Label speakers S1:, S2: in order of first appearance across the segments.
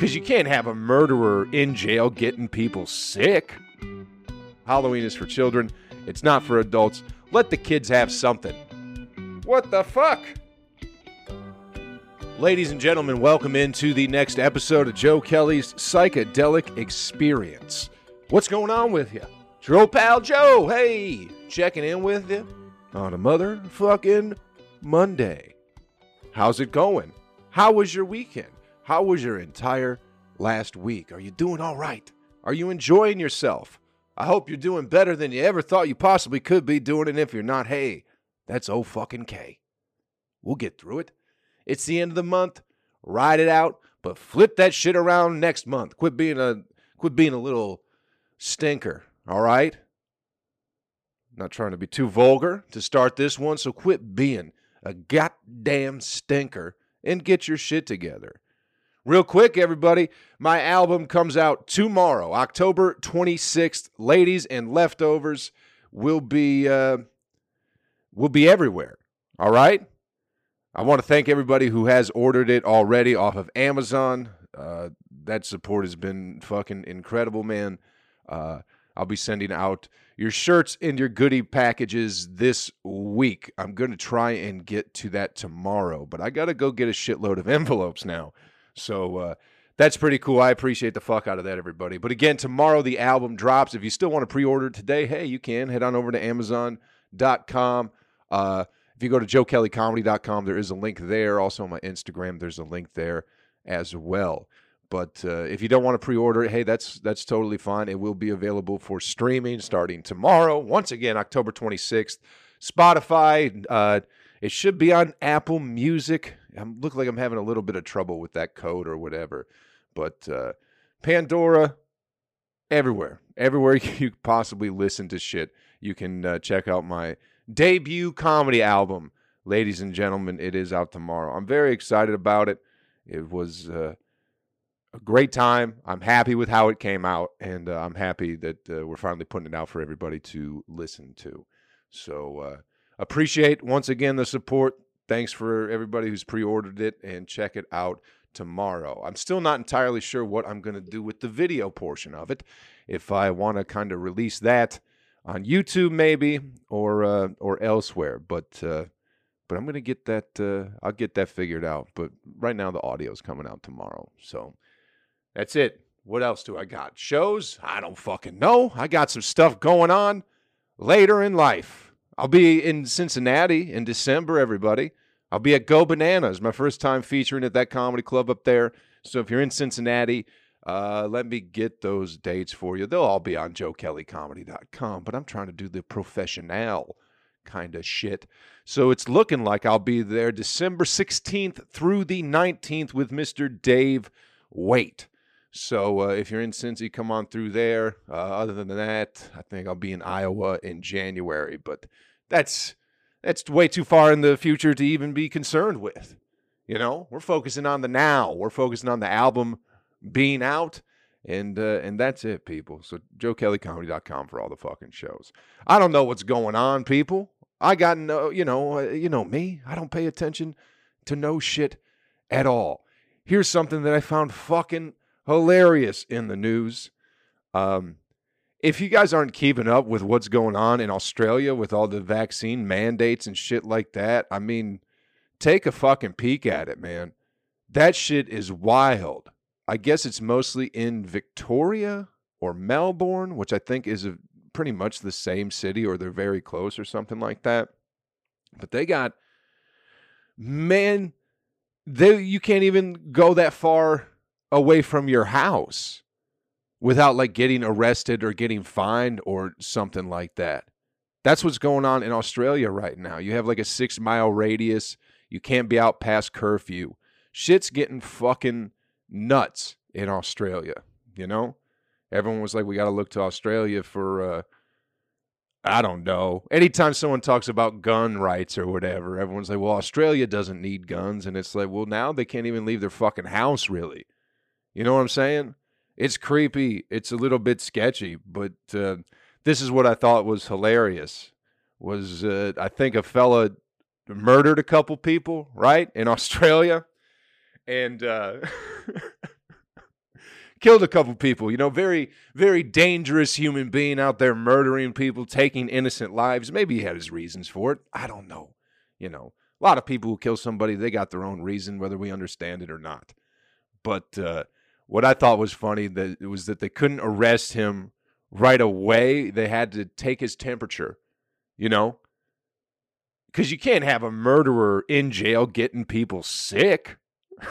S1: Because you can't have a murderer in jail getting people sick. Halloween is for children, it's not for adults. Let the kids have something. What the fuck? Ladies and gentlemen, welcome into the next episode of Joe Kelly's Psychedelic Experience. What's going on with you? It's your old pal Joe. Hey, checking in with you on a motherfucking Monday. How's it going? How was your weekend? How was your entire last week? Are you doing all right? Are you enjoying yourself? I hope you're doing better than you ever thought you possibly could be doing. And if you're not, hey, that's O fucking K. We'll get through it. It's the end of the month. Ride it out, but flip that shit around next month. Quit being a quit being a little stinker, all right? Not trying to be too vulgar to start this one, so quit being a goddamn stinker and get your shit together. Real quick, everybody, my album comes out tomorrow, October 26th. Ladies and leftovers will be uh, will be everywhere. All right. I want to thank everybody who has ordered it already off of Amazon. Uh, that support has been fucking incredible, man. Uh, I'll be sending out your shirts and your goodie packages this week. I'm going to try and get to that tomorrow, but I got to go get a shitload of envelopes now. So uh, that's pretty cool. I appreciate the fuck out of that, everybody. But again, tomorrow the album drops. If you still want to pre order today, hey, you can head on over to Amazon.com. Uh, if you go to joekellycomedy.com, there is a link there. Also on my Instagram, there's a link there as well. But uh, if you don't want to pre-order it, hey, that's that's totally fine. It will be available for streaming starting tomorrow. Once again, October 26th. Spotify. Uh, it should be on Apple Music. I look like I'm having a little bit of trouble with that code or whatever. But uh, Pandora, everywhere, everywhere you possibly listen to shit, you can uh, check out my debut comedy album. Ladies and gentlemen, it is out tomorrow. I'm very excited about it. It was uh, a great time. I'm happy with how it came out, and uh, I'm happy that uh, we're finally putting it out for everybody to listen to. So, uh, appreciate once again the support. Thanks for everybody who's pre ordered it, and check it out tomorrow. I'm still not entirely sure what I'm going to do with the video portion of it. If I want to kind of release that on YouTube maybe or uh, or elsewhere. But uh, but I'm gonna get that. Uh, I'll get that figured out. But right now the audio is coming out tomorrow, so that's it. What else do I got? Shows? I don't fucking know. I got some stuff going on later in life. I'll be in Cincinnati in December. Everybody. I'll be at Go Bananas, my first time featuring at that comedy club up there. So if you're in Cincinnati, uh, let me get those dates for you. They'll all be on joekellycomedy.com, but I'm trying to do the professional kind of shit. So it's looking like I'll be there December 16th through the 19th with Mr. Dave Waite. So uh, if you're in Cincy, come on through there. Uh, other than that, I think I'll be in Iowa in January, but that's that's way too far in the future to even be concerned with. You know, we're focusing on the now. We're focusing on the album being out. And uh, and that's it, people. So joekellycomedy.com for all the fucking shows. I don't know what's going on, people. I got no, you know, uh, you know me. I don't pay attention to no shit at all. Here's something that I found fucking hilarious in the news. Um, if you guys aren't keeping up with what's going on in Australia with all the vaccine mandates and shit like that, I mean, take a fucking peek at it, man. That shit is wild. I guess it's mostly in Victoria or Melbourne, which I think is a, pretty much the same city or they're very close or something like that. But they got man, they you can't even go that far away from your house without like getting arrested or getting fined or something like that. That's what's going on in Australia right now. You have like a 6 mile radius. You can't be out past curfew. Shit's getting fucking nuts in Australia. You know, everyone was like, we got to look to Australia for, uh, I don't know. Anytime someone talks about gun rights or whatever, everyone's like, well, Australia doesn't need guns. And it's like, well, now they can't even leave their fucking house, really. You know what I'm saying? It's creepy. It's a little bit sketchy, but uh, this is what I thought was hilarious. Was uh, I think a fella murdered a couple people, right, in Australia, and uh, killed a couple people. You know, very, very dangerous human being out there murdering people, taking innocent lives. Maybe he had his reasons for it. I don't know. You know, a lot of people who kill somebody, they got their own reason, whether we understand it or not. But uh, what I thought was funny that was that they couldn't arrest him right away. They had to take his temperature. You know, because you can't have a murderer in jail getting people sick.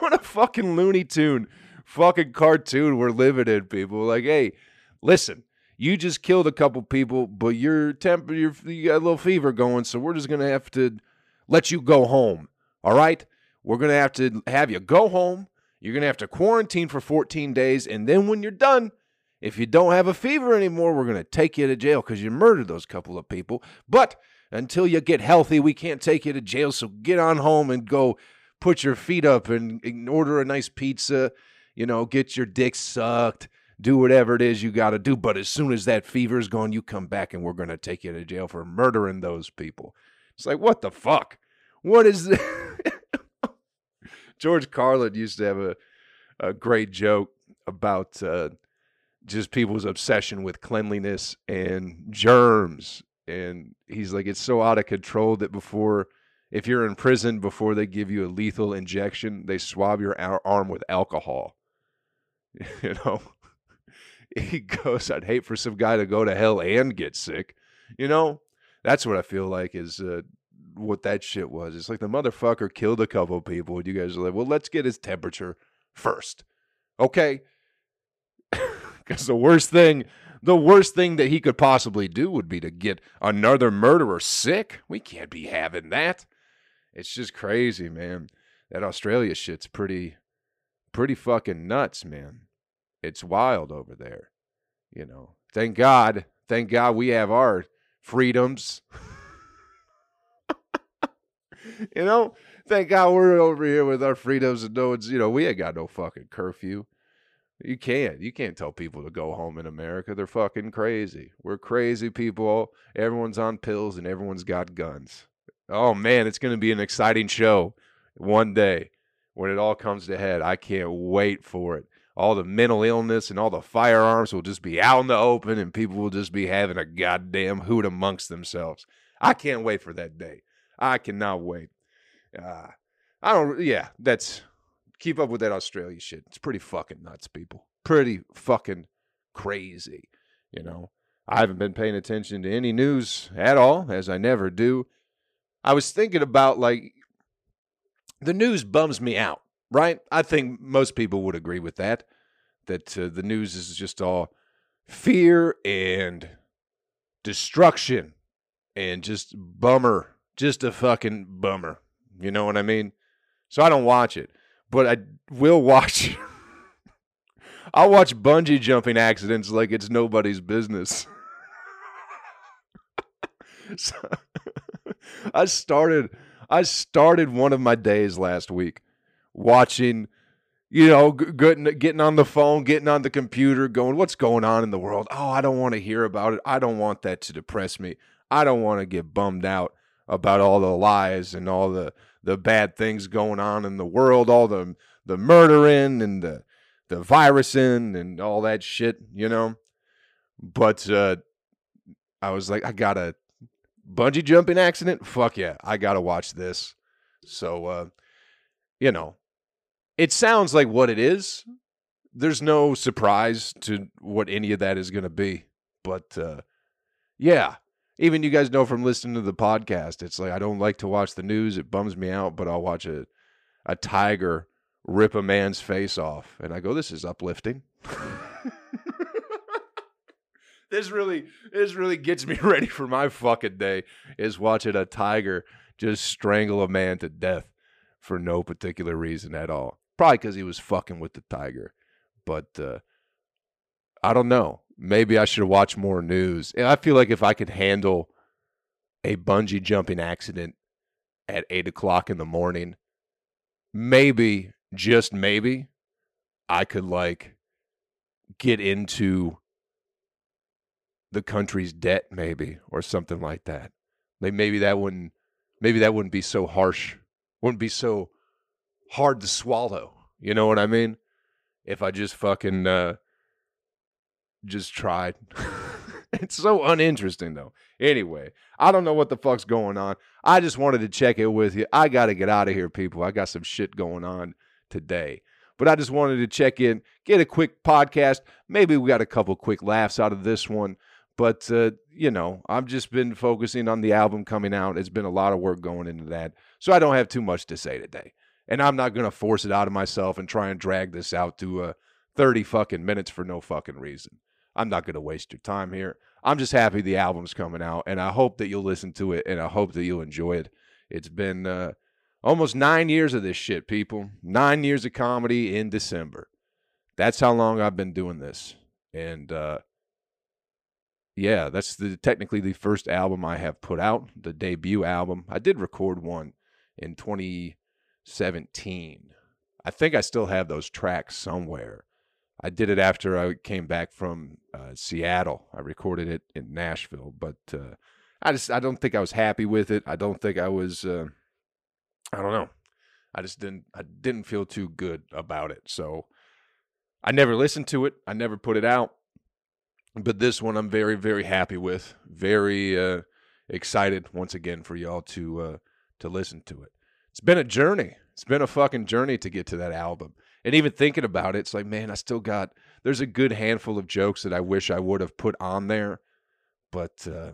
S1: what a fucking Looney Tune fucking cartoon we're living in, people. Like, hey, listen, you just killed a couple people, but your temp, your, you got a little fever going, so we're just gonna have to let you go home. All right, we're gonna have to have you go home. You're gonna have to quarantine for 14 days, and then when you're done, if you don't have a fever anymore, we're gonna take you to jail because you murdered those couple of people. But until you get healthy, we can't take you to jail. So get on home and go put your feet up and, and order a nice pizza. You know, get your dick sucked do whatever it is you got to do. But as soon as that fever is gone, you come back and we're going to take you to jail for murdering those people. It's like, what the fuck? What is this? George Carlin used to have a, a great joke about uh, just people's obsession with cleanliness and germs. And he's like, it's so out of control that before, if you're in prison, before they give you a lethal injection, they swab your arm with alcohol. You know? he goes, I'd hate for some guy to go to hell and get sick. You know, that's what I feel like is uh, what that shit was. It's like the motherfucker killed a couple people, and you guys are like, well, let's get his temperature first. Okay? Because the worst thing, the worst thing that he could possibly do would be to get another murderer sick. We can't be having that. It's just crazy, man. That Australia shit's pretty, pretty fucking nuts, man it's wild over there. You know, thank God, thank God we have our freedoms. you know, thank God we're over here with our freedoms and no one's, you know, we ain't got no fucking curfew. You can't. You can't tell people to go home in America. They're fucking crazy. We're crazy people. Everyone's on pills and everyone's got guns. Oh man, it's going to be an exciting show one day when it all comes to head. I can't wait for it all the mental illness and all the firearms will just be out in the open and people will just be having a goddamn hoot amongst themselves. I can't wait for that day. I cannot wait. Uh, I don't, yeah, that's, keep up with that Australia shit. It's pretty fucking nuts, people. Pretty fucking crazy, you know. I haven't been paying attention to any news at all, as I never do. I was thinking about like, the news bums me out right? I think most people would agree with that. That uh, the news is just all fear and destruction and just bummer, just a fucking bummer. You know what I mean? So I don't watch it, but I will watch. I'll watch bungee jumping accidents like it's nobody's business. so, I started I started one of my days last week watching, you know, getting getting on the phone, getting on the computer, going, "What's going on in the world?" Oh, I don't want to hear about it. I don't want that to depress me. I don't want to get bummed out about all the lies and all the the bad things going on in the world, all the the murdering and the the virusing and all that shit, you know. But uh, I was like, I got a bungee jumping accident. Fuck yeah, I gotta watch this. So, uh, you know, it sounds like what it is. There's no surprise to what any of that is going to be. But uh, yeah, even you guys know from listening to the podcast, it's like I don't like to watch the news. It bums me out, but I'll watch a, a tiger rip a man's face off. And I go, this is uplifting. this really this really gets me ready for my fucking day is watching a tiger just strangle a man to death for no particular reason at all. Probably because he was fucking with the tiger. But uh, I don't know. Maybe I should watch more news. I feel like if I could handle a bungee jumping accident at eight o'clock in the morning, maybe, just maybe, I could like get into the country's debt, maybe, or something like that. Like maybe that wouldn't maybe that wouldn't be so harsh Wouldn't be so hard to swallow. You know what I mean? If I just fucking uh just tried. it's so uninteresting though. Anyway, I don't know what the fuck's going on. I just wanted to check it with you. I got to get out of here, people. I got some shit going on today. But I just wanted to check in, get a quick podcast. Maybe we got a couple quick laughs out of this one. But, uh, you know, I've just been focusing on the album coming out. It's been a lot of work going into that. So I don't have too much to say today. And I'm not going to force it out of myself and try and drag this out to uh, 30 fucking minutes for no fucking reason. I'm not going to waste your time here. I'm just happy the album's coming out, and I hope that you'll listen to it, and I hope that you'll enjoy it. It's been uh, almost nine years of this shit, people. Nine years of comedy in December. That's how long I've been doing this, and uh, yeah, that's the technically the first album I have put out, the debut album. I did record one in 2017. I think I still have those tracks somewhere. I did it after I came back from uh, Seattle. I recorded it in Nashville, but uh, I just I don't think I was happy with it. I don't think I was. Uh, I don't know. I just didn't. I didn't feel too good about it. So I never listened to it. I never put it out. But this one I'm very very happy with. Very uh, excited once again for y'all to uh, to listen to it. It's been a journey. It's been a fucking journey to get to that album and even thinking about it, it's like, man, I still got there's a good handful of jokes that I wish I would have put on there. But uh,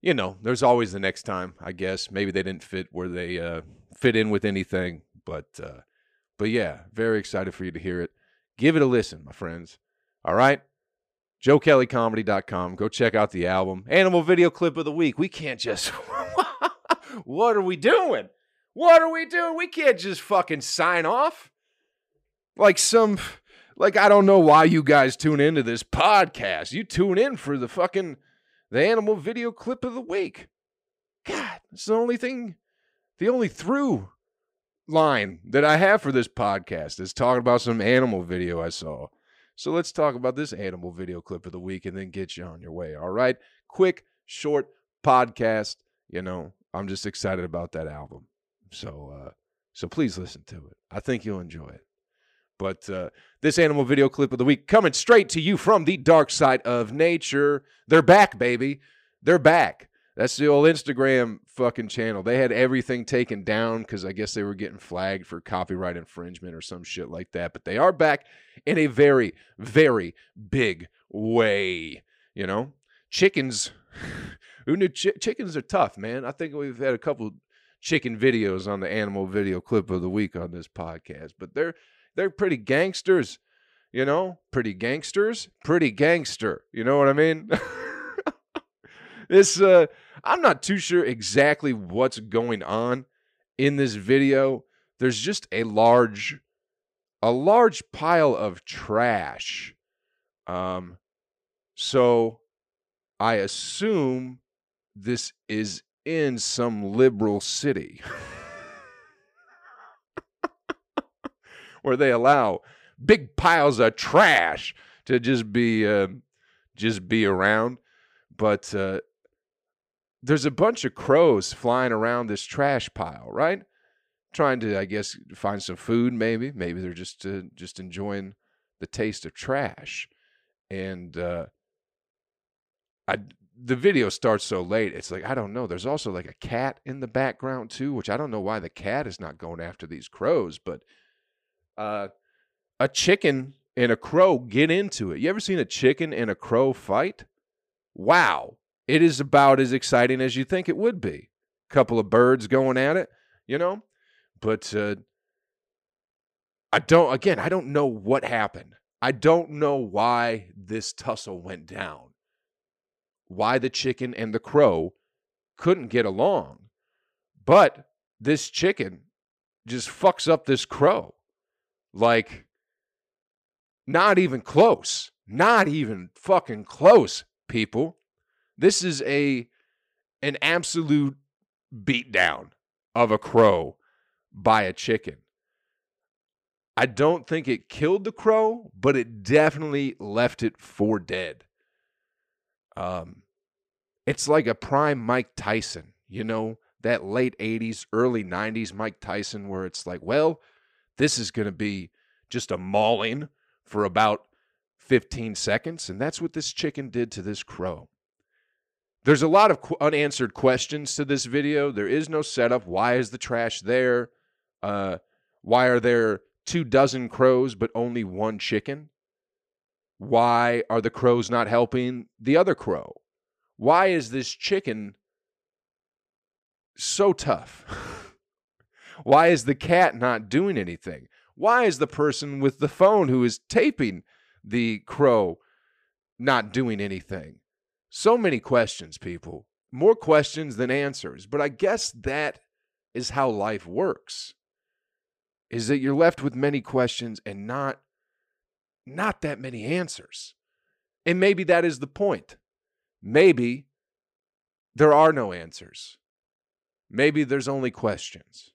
S1: you know, there's always the next time, I guess. Maybe they didn't fit where they uh, fit in with anything. But uh, but yeah, very excited for you to hear it. Give it a listen, my friends. All right. JoeKellyComedy.com. Go check out the album. Animal video clip of the week. We can't just. what are we doing? What are we doing? We can't just fucking sign off like some like I don't know why you guys tune into this podcast. You tune in for the fucking the animal video clip of the week. God, it's the only thing, the only through line that I have for this podcast is talking about some animal video I saw. So let's talk about this animal video clip of the week and then get you on your way. All right. Quick, short podcast. You know, I'm just excited about that album. So uh so please listen to it. I think you'll enjoy it. But uh, this animal video clip of the week coming straight to you from the dark side of nature. They're back, baby. They're back. That's the old Instagram fucking channel. They had everything taken down because I guess they were getting flagged for copyright infringement or some shit like that. But they are back in a very, very big way. You know, chickens. Who knew ch- chickens are tough, man? I think we've had a couple chicken videos on the animal video clip of the week on this podcast, but they're they're pretty gangsters, you know, pretty gangsters, pretty gangster. You know what I mean? this uh I'm not too sure exactly what's going on in this video. There's just a large a large pile of trash. Um so I assume this is in some liberal city. where they allow big piles of trash to just be uh, just be around. But uh, there's a bunch of crows flying around this trash pile, right? Trying to, I guess, find some food. Maybe, maybe they're just uh, just enjoying the taste of trash. And uh, I, the video starts so late. It's like I don't know. There's also like a cat in the background too, which I don't know why the cat is not going after these crows, but uh, a chicken and a crow get into it. You ever seen a chicken and a crow fight? Wow. It is about as exciting as you think it would be. Couple of birds going at it, you know? But uh, I don't, again, I don't know what happened. I don't know why this tussle went down. Why the chicken and the crow couldn't get along. But this chicken just fucks up this crow. Like, not even close. Not even fucking close, people. This is a an absolute beatdown of a crow by a chicken. I don't think it killed the crow, but it definitely left it for dead. Um, it's like a prime Mike Tyson, you know, that late 80s, early 90s Mike Tyson, where it's like, well, this is going to be just a mauling for about 15 seconds. And that's what this chicken did to this crow. There's a lot of unanswered questions to this video. There is no setup. Why is the trash there? Uh, why are there two dozen crows but only one chicken? Why are the crows not helping the other crow? Why is this chicken so tough? Why is the cat not doing anything? Why is the person with the phone who is taping the crow not doing anything? So many questions, people. More questions than answers. But I guess that is how life works. Is that you're left with many questions and not not that many answers. And maybe that is the point. Maybe there are no answers. Maybe there's only questions.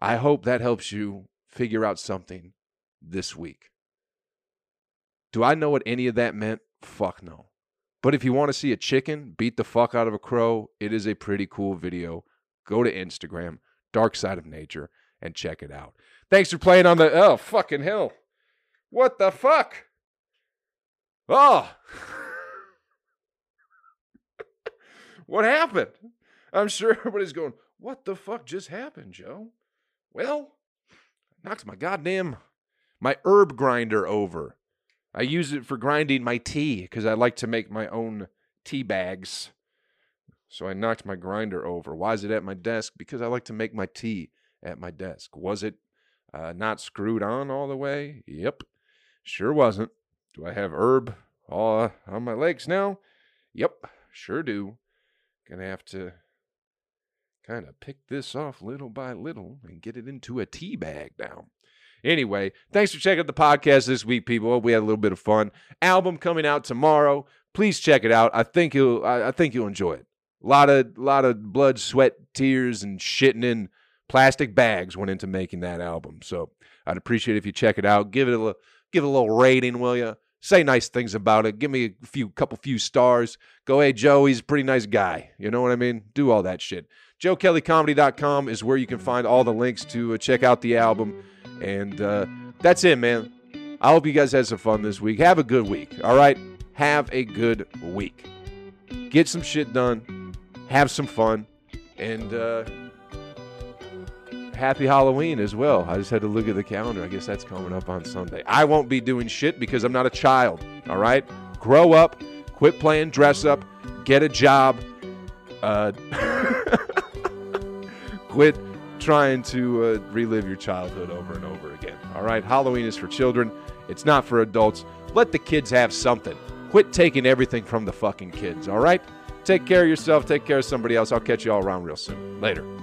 S1: I hope that helps you figure out something this week. Do I know what any of that meant? Fuck no. But if you want to see a chicken beat the fuck out of a crow, it is a pretty cool video. Go to Instagram, Dark Side of Nature, and check it out. Thanks for playing on the. Oh, fucking hell. What the fuck? Oh. what happened? I'm sure everybody's going, What the fuck just happened, Joe? Well, knocked my goddamn my herb grinder over. I use it for grinding my tea because I like to make my own tea bags. So I knocked my grinder over. Why is it at my desk? Because I like to make my tea at my desk. Was it uh, not screwed on all the way? Yep, sure wasn't. Do I have herb all on my legs now? Yep, sure do. Gonna have to kind of pick this off little by little and get it into a tea bag now. Anyway, thanks for checking out the podcast this week, people. We had a little bit of fun. Album coming out tomorrow. Please check it out. I think you'll I, I think you'll enjoy it. A lot of lot of blood, sweat, tears, and shitting in plastic bags went into making that album. So I'd appreciate if you check it out. Give it a give it a little rating, will you? Say nice things about it. Give me a few couple few stars. Go, hey Joe, he's a pretty nice guy. You know what I mean? Do all that shit. JoeKellyComedy.com is where you can find all the links to uh, check out the album. And uh, that's it, man. I hope you guys had some fun this week. Have a good week. All right? Have a good week. Get some shit done. Have some fun. And uh, happy Halloween as well. I just had to look at the calendar. I guess that's coming up on Sunday. I won't be doing shit because I'm not a child. All right? Grow up. Quit playing dress up. Get a job. Uh, quit trying to uh, relive your childhood over and over again. All right? Halloween is for children, it's not for adults. Let the kids have something. Quit taking everything from the fucking kids. All right? Take care of yourself. Take care of somebody else. I'll catch you all around real soon. Later.